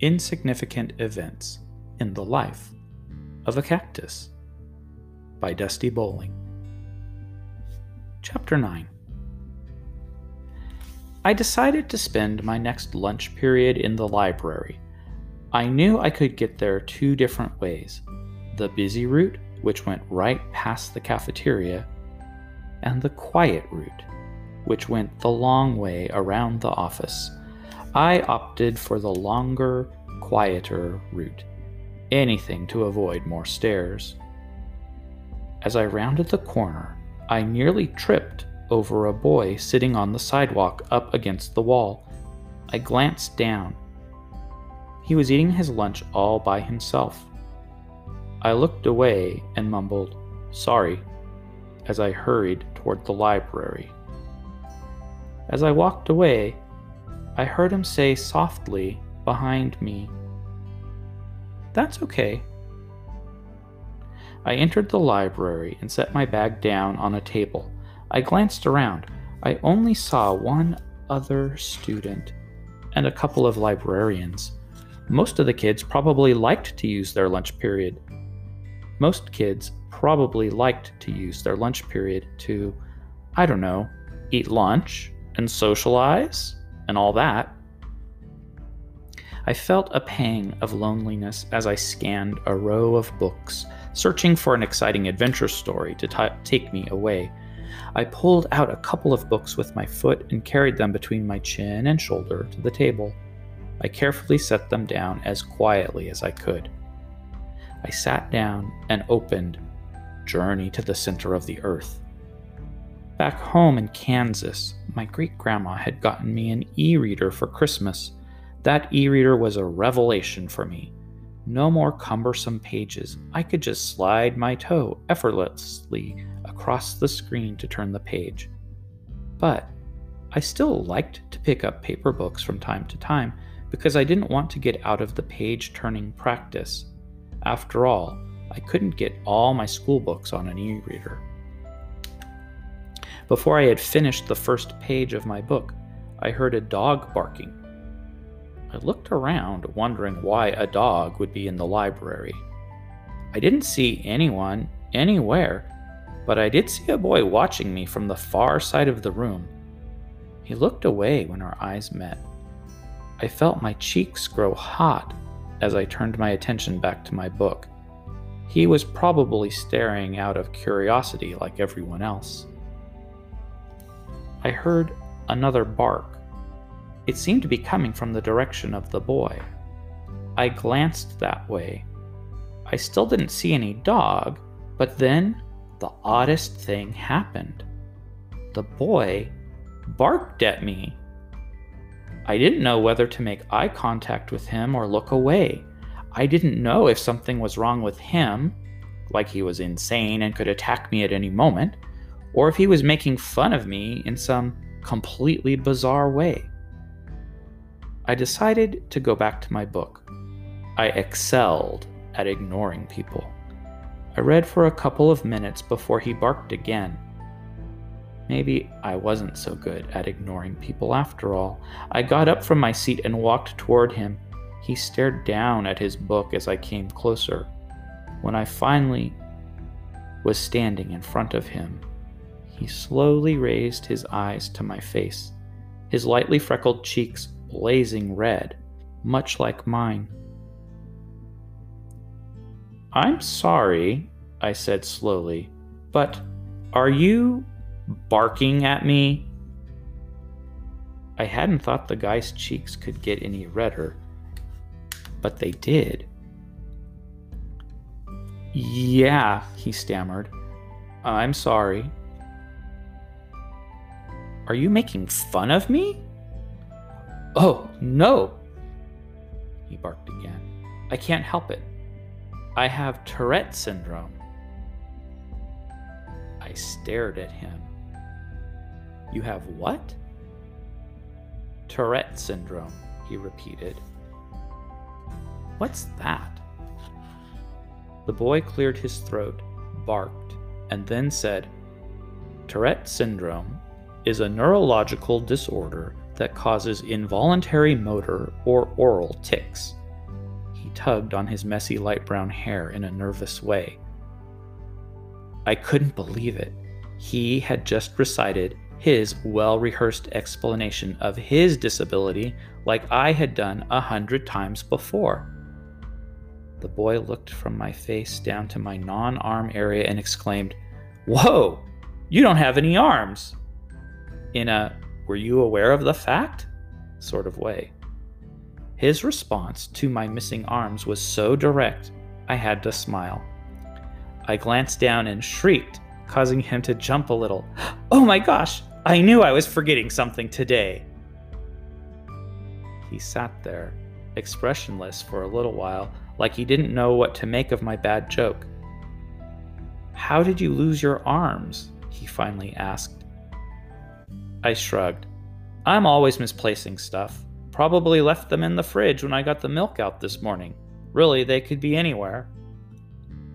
Insignificant Events in the Life of a Cactus by Dusti Bowling. Chapter 9 I decided to spend my next lunch period in the library. I knew I could get there two different ways the busy route, which went right past the cafeteria, and the quiet route, which went the long way around the office. I opted for the longer, quieter route, anything to avoid more stairs. As I rounded the corner, I nearly tripped over a boy sitting on the sidewalk up against the wall. I glanced down. He was eating his lunch all by himself. I looked away and mumbled, Sorry, as I hurried toward the library. As I walked away, I heard him say softly behind me, That's okay. I entered the library and set my bag down on a table. I glanced around. I only saw one other student and a couple of librarians. Most of the kids probably liked to use their lunch period. Most kids probably liked to use their lunch period to, I don't know, eat lunch and socialize and all that. I felt a pang of loneliness as I scanned a row of books, searching for an exciting adventure story to t- take me away. I pulled out a couple of books with my foot and carried them between my chin and shoulder to the table. I carefully set them down as quietly as I could. I sat down and opened Journey to the Center of the Earth. Back home in Kansas, my great grandma had gotten me an e reader for Christmas. That e reader was a revelation for me. No more cumbersome pages. I could just slide my toe effortlessly across the screen to turn the page. But I still liked to pick up paper books from time to time because I didn't want to get out of the page turning practice. After all, I couldn't get all my school books on an e reader. Before I had finished the first page of my book, I heard a dog barking. I looked around, wondering why a dog would be in the library. I didn't see anyone anywhere, but I did see a boy watching me from the far side of the room. He looked away when our eyes met. I felt my cheeks grow hot as I turned my attention back to my book. He was probably staring out of curiosity like everyone else. I heard another bark. It seemed to be coming from the direction of the boy. I glanced that way. I still didn't see any dog, but then the oddest thing happened. The boy barked at me. I didn't know whether to make eye contact with him or look away. I didn't know if something was wrong with him, like he was insane and could attack me at any moment, or if he was making fun of me in some completely bizarre way. I decided to go back to my book. I excelled at ignoring people. I read for a couple of minutes before he barked again. Maybe I wasn't so good at ignoring people after all. I got up from my seat and walked toward him. He stared down at his book as I came closer. When I finally was standing in front of him, he slowly raised his eyes to my face, his lightly freckled cheeks blazing red, much like mine. I'm sorry, I said slowly, but are you barking at me? I hadn't thought the guy's cheeks could get any redder, but they did. Yeah, he stammered. I'm sorry. Are you making fun of me? Oh, no! He barked again. I can't help it. I have Tourette syndrome. I stared at him. You have what? Tourette syndrome, he repeated. What's that? The boy cleared his throat, barked, and then said, Tourette syndrome is a neurological disorder that causes involuntary motor or oral tics. He tugged on his messy light brown hair in a nervous way. I couldn't believe it. He had just recited his well rehearsed explanation of his disability like I had done a hundred times before. The boy looked from my face down to my non arm area and exclaimed, Whoa, you don't have any arms! In a, were you aware of the fact? sort of way. His response to my missing arms was so direct, I had to smile. I glanced down and shrieked, causing him to jump a little. Oh my gosh, I knew I was forgetting something today. He sat there, expressionless for a little while, like he didn't know what to make of my bad joke. How did you lose your arms? he finally asked. I shrugged. I'm always misplacing stuff. Probably left them in the fridge when I got the milk out this morning. Really, they could be anywhere.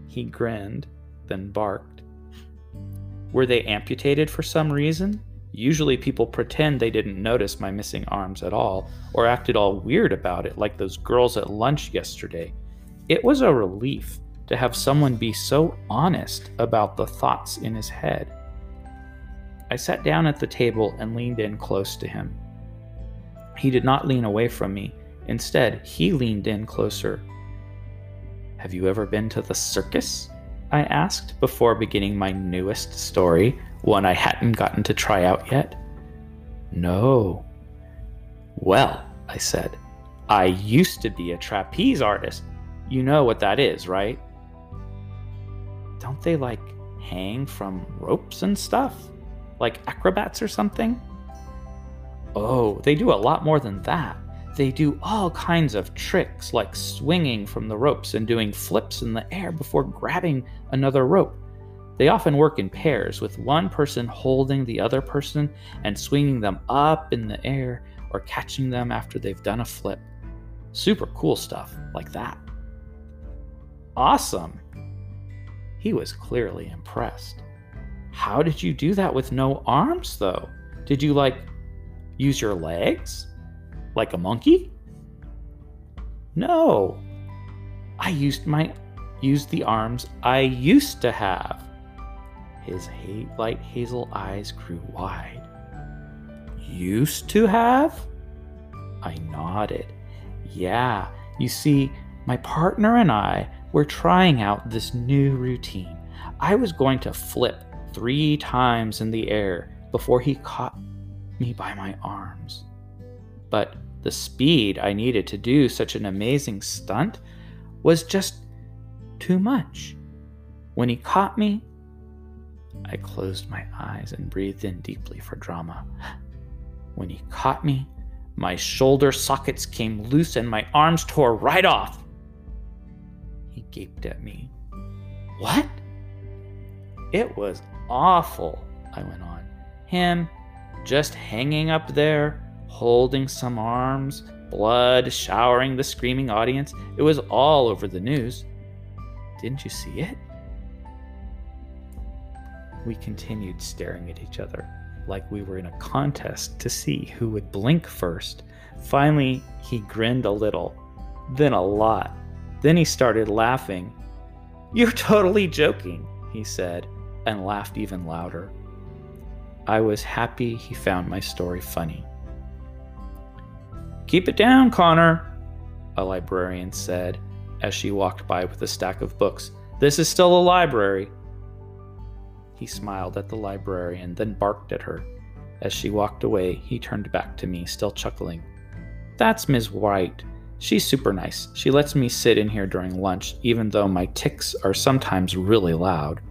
He grinned, then barked. Were they amputated for some reason? Usually people pretend they didn't notice my missing arms at all, or acted all weird about it, like those girls at lunch yesterday. It was a relief to have someone be so honest about the thoughts in his head. I sat down at the table and leaned in close to him. He did not lean away from me. Instead, he leaned in closer. Have you ever been to the circus? I asked before beginning my newest story, one I hadn't gotten to try out yet. No. Well, I said, I used to be a trapeze artist. You know what that is, right? Don't they like hang from ropes and stuff? Like acrobats or something? Oh, they do a lot more than that. They do all kinds of tricks, like swinging from the ropes and doing flips in the air before grabbing another rope. They often work in pairs, with one person holding the other person and swinging them up in the air or catching them after they've done a flip. Super cool stuff like that. Awesome! He was clearly impressed. How did you do that with no arms, though? Did you, like, use your legs? Like a monkey? No. I used my used the arms I used to have. His light hazel eyes grew wide. Used to have? I nodded. Yeah, you see, my partner and I were trying out this new routine. I was going to flip three times in the air before he caught me by my arms. But the speed I needed to do such an amazing stunt was just too much. When he caught me, I closed my eyes and breathed in deeply for drama. When he caught me, my shoulder sockets came loose and my arms tore right off. He gaped at me. What? It was awful, I went on. Him just hanging up there, holding some arms, blood showering the screaming audience. It was all over the news. Didn't you see it? We continued staring at each other like we were in a contest to see who would blink first. Finally, he grinned a little, then a lot. Then he started laughing. You're totally joking, he said, and laughed even louder. I was happy he found my story funny. Keep it down, Connor, a librarian said as she walked by with a stack of books. This is still a library. He smiled at the librarian, then barked at her. As she walked away, he turned back to me, still chuckling. That's Ms. White. She's super nice. She lets me sit in here during lunch, even though my tics are sometimes really loud.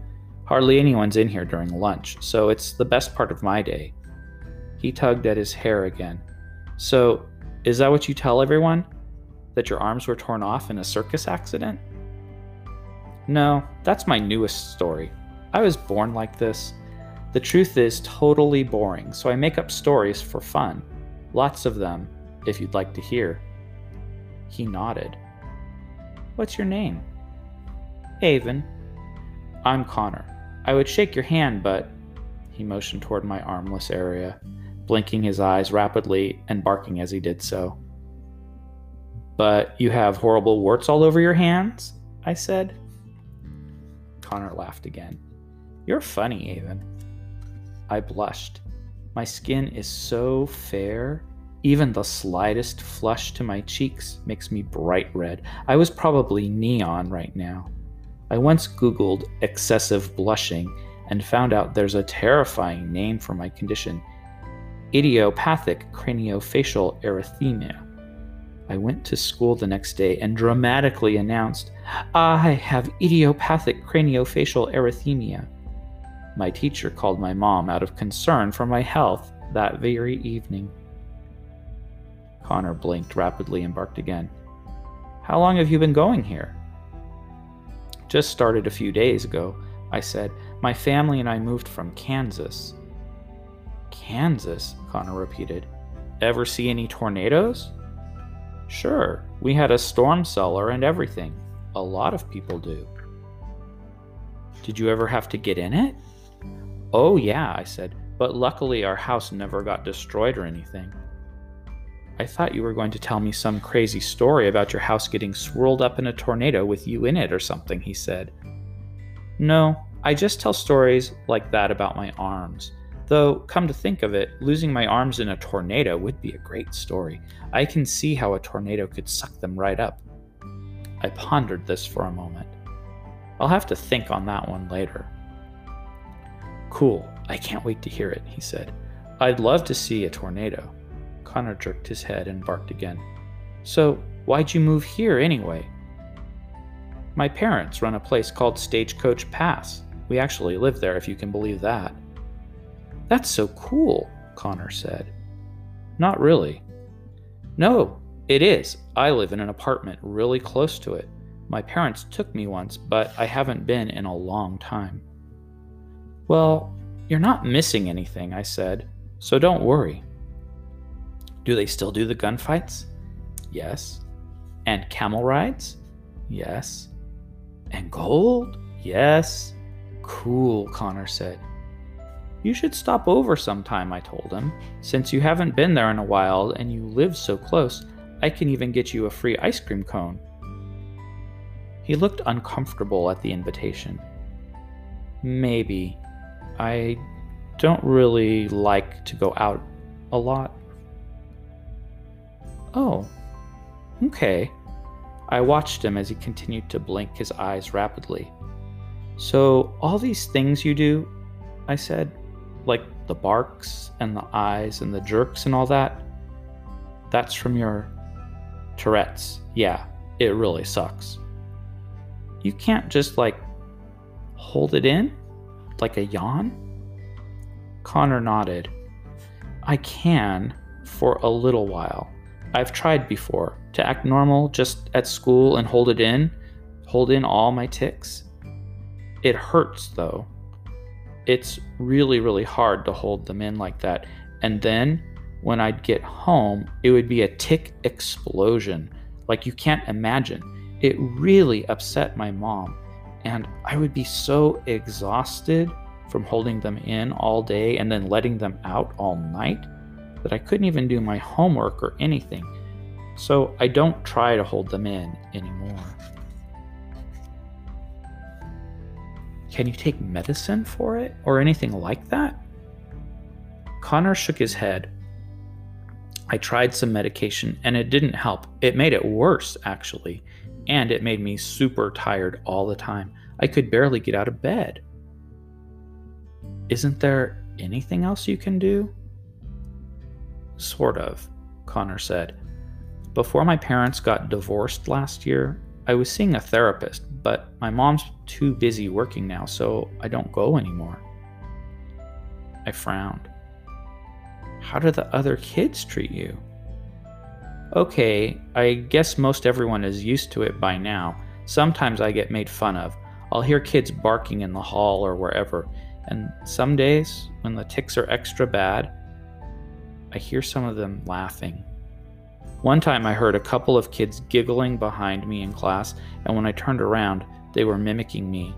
Hardly anyone's in here during lunch, so it's the best part of my day. He tugged at his hair again. So, is that what you tell everyone? That your arms were torn off in a circus accident? No, that's my newest story. I was born like this. The truth is totally boring, so I make up stories for fun. Lots of them, if you'd like to hear. He nodded. What's your name? Aven. I'm Connor. I would shake your hand, but. He motioned toward my armless area. blinking his eyes rapidly and barking as he did so. But you have horrible warts all over your hands? I said. Connor laughed again. You're funny, Aven. I blushed. My skin is so fair, even the slightest flush to my cheeks makes me bright red. I was probably neon right now. I once Googled excessive blushing and found out there's a terrifying name for my condition idiopathic craniofacial erythema. I went to school the next day and dramatically announced, I have idiopathic craniofacial erythema. My teacher called my mom out of concern for my health that very evening. Connor blinked rapidly and barked again. How long have you been going here? Just started a few days ago, I said. My family and I moved from Kansas. Kansas, Connor repeated. Ever see any tornadoes? Sure, we had a storm cellar and everything. A lot of people do. Did you ever have to get in it? Oh, yeah, I said, but luckily our house never got destroyed or anything. I thought you were going to tell me some crazy story about your house getting swirled up in a tornado with you in it or something, he said. No, I just tell stories like that about my arms. Though, come to think of it, losing my arms in a tornado would be a great story. I can see how a tornado could suck them right up. I pondered this for a moment. I'll have to think on that one later. Cool, I can't wait to hear it, he said. I'd love to see a tornado. Connor jerked his head and barked again. So, why'd you move here anyway? My parents run a place called Stagecoach Pass. We actually live there, if you can believe that. That's so cool, Connor said. Not really. No, it is. I live in an apartment really close to it. My parents took me once, but I haven't been in a long time. Well, you're not missing anything, I said, so don't worry. Do they still do the gunfights? Yes. And camel rides? Yes. And gold? Yes. Cool, Connor said. You should stop over sometime, I told him. Since you haven't been there in a while and you live so close, I can even get you a free ice cream cone. He looked uncomfortable at the invitation. Maybe. I don't really like to go out a lot. Oh, okay. I watched him as he continued to blink his eyes rapidly. So, all these things you do, I said, like the barks and the eyes and the jerks and all that, that's from your Tourette's. Yeah, it really sucks. You can't just like hold it in like a yawn? Connor nodded. I can for a little while. I've tried before to act normal just at school and hold it in, hold in all my tics. It hurts though it's really, really hard to hold them in like that. And then when I'd get home, it would be a tic explosion. Like you can't imagine. It really upset my mom. And I would be so exhausted from holding them in all day and then letting them out all night that I couldn't even do my homework or anything. So I don't try to hold them in anymore. Can you take medicine for it or anything like that? Connor shook his head. I tried some medication and it didn't help. It made it worse, actually, and it made me super tired all the time. I could barely get out of bed. Isn't there anything else you can do? Sort of, Connor said. Before my parents got divorced last year, I was seeing a therapist, but my mom's too busy working now, so I don't go anymore. I frowned. How do the other kids treat you? Okay, I guess most everyone is used to it by now. Sometimes I get made fun of. I'll hear kids barking in the hall or wherever, and some days, when the tics are extra bad, I hear some of them laughing one time I heard a couple of kids giggling behind me in class, and when I turned around, they were mimicking me,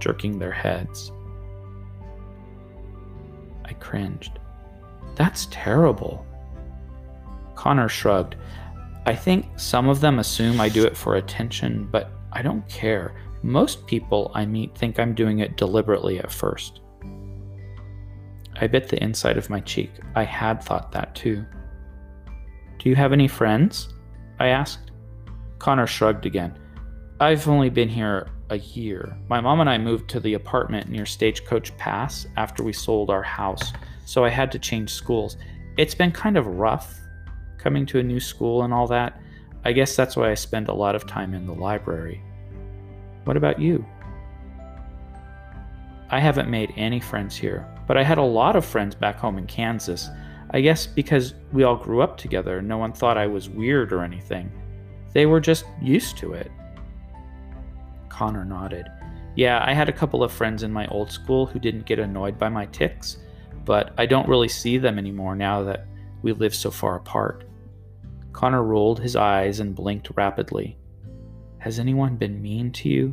jerking their heads. I cringed. That's terrible. Connor shrugged. I think some of them assume I do it for attention, but I don't care. Most people I meet think I'm doing it deliberately at first. I bit the inside of my cheek. I had thought that too. Do you have any friends? I asked. Connor shrugged again. I've only been here a year. My mom and I moved to the apartment near Stagecoach Pass after we sold our house, so I had to change schools. It's been kind of rough coming to a new school and all that. I guess that's why I spend a lot of time in the library. What about you? I haven't made any friends here, but I had a lot of friends back home in Kansas. I guess because we all grew up together, no one thought I was weird or anything. They were just used to it. Connor nodded. Yeah, I had a couple of friends in my old school who didn't get annoyed by my tics, but I don't really see them anymore now that we live so far apart. Connor rolled his eyes and blinked rapidly. Has anyone been mean to you?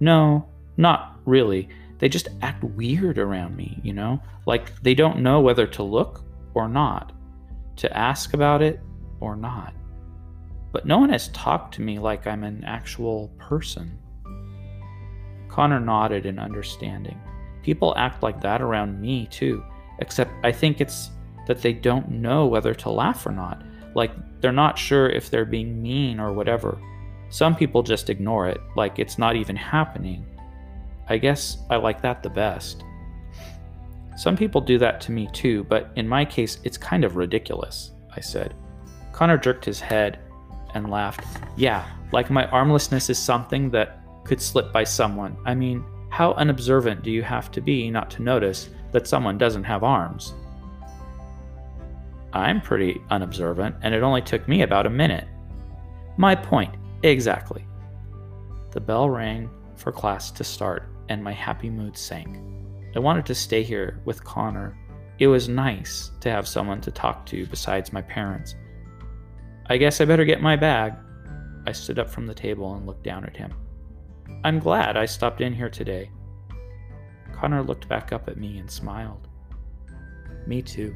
No, not really. They just act weird around me, you know? Like they don't know whether to look or not, to ask about it or not. But no one has talked to me like I'm an actual person. Connor nodded in understanding. People act like that around me too, except I think it's that they don't know whether to laugh or not. Like, they're not sure if they're being mean or whatever. Some people just ignore it, like it's not even happening. I guess I like that the best. Some people do that to me too, but in my case, it's kind of ridiculous, I said. Connor jerked his head and laughed. Yeah, like my armlessness is something that could slip by someone. I mean, how unobservant do you have to be not to notice that someone doesn't have arms? I'm pretty unobservant, and it only took me about a minute. My point, exactly. The bell rang for class to start, and my happy mood sank. I wanted to stay here with Connor. It was nice to have someone to talk to besides my parents. I guess I better get my bag. I stood up from the table and looked down at him. I'm glad I stopped in here today. Connor looked back up at me and smiled. Me too.